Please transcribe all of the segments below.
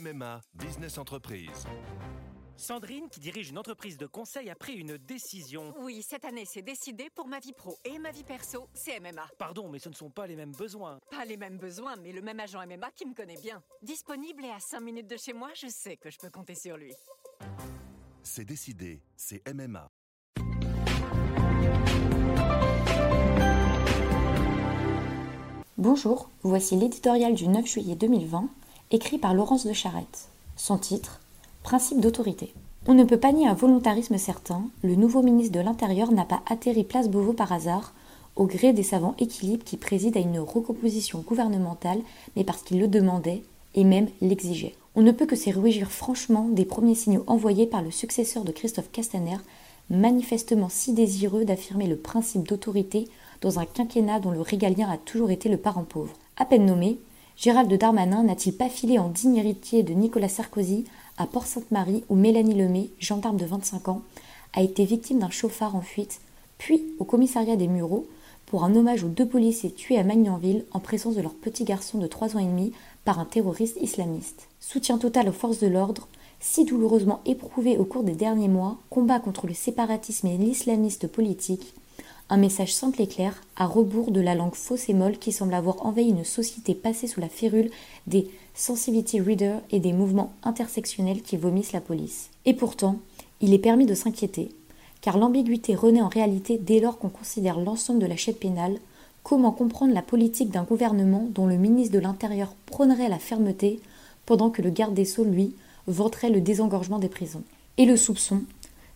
MMA Business Entreprise. Sandrine, qui dirige une entreprise de conseil, a pris une décision. Oui, cette année, c'est décidé pour ma vie pro et ma vie perso, c'est MMA. Pardon, mais ce ne sont pas les mêmes besoins. Pas les mêmes besoins, mais le même agent MMA qui me connaît bien. Disponible et à 5 minutes de chez moi, je sais que je peux compter sur lui. C'est décidé, c'est MMA. Bonjour, voici l'éditorial du 9 juillet 2020, écrit par Laurence de Charette. Son titre Principe d'autorité. On ne peut pas nier un volontarisme certain, le nouveau ministre de l'Intérieur n'a pas atterri place Beauvau par hasard, au gré des savants équilibres qui président à une recomposition gouvernementale, mais parce qu'il le demandait et même l'exigeait. On ne peut que se réjouir franchement des premiers signaux envoyés par le successeur de Christophe Castaner, manifestement si désireux d'affirmer le principe d'autorité dans un quinquennat dont le régalien a toujours été le parent pauvre. À peine nommé, Gérald Darmanin n'a-t-il pas filé en digne héritier de Nicolas Sarkozy à Port-Sainte-Marie où Mélanie Lemay, gendarme de 25 ans, a été victime d'un chauffard en fuite, puis au commissariat des Mureaux pour un hommage aux deux policiers tués à Magnanville en présence de leur petit garçon de 3 ans et demi par un terroriste islamiste. Soutien total aux forces de l'ordre, si douloureusement éprouvées au cours des derniers mois, combat contre le séparatisme et l'islamiste politique, un message simple et clair, à rebours de la langue fausse et molle qui semble avoir envahi une société passée sous la férule des sensibility readers et des mouvements intersectionnels qui vomissent la police. Et pourtant, il est permis de s'inquiéter, car l'ambiguïté renaît en réalité dès lors qu'on considère l'ensemble de la chaîne pénale. Comment comprendre la politique d'un gouvernement dont le ministre de l'Intérieur prônerait la fermeté, pendant que le garde des Sceaux, lui, vanterait le désengorgement des prisons Et le soupçon,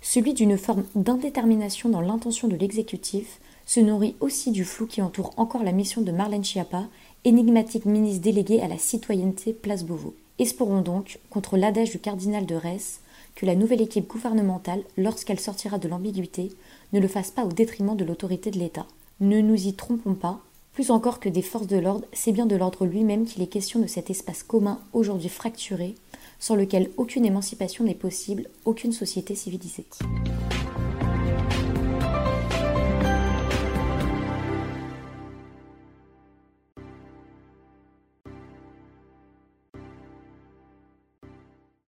celui d'une forme d'indétermination dans l'intention de l'exécutif se nourrit aussi du flou qui entoure encore la mission de Marlène Schiappa, énigmatique ministre déléguée à la citoyenneté Place Beauvau. Espérons donc, contre l'adage du cardinal de Retz, que la nouvelle équipe gouvernementale, lorsqu'elle sortira de l'ambiguïté, ne le fasse pas au détriment de l'autorité de l'État. Ne nous y trompons pas, plus encore que des forces de l'ordre, c'est bien de l'ordre lui-même qu'il est question de cet espace commun aujourd'hui fracturé, sans lequel aucune émancipation n'est possible, aucune société civilisée.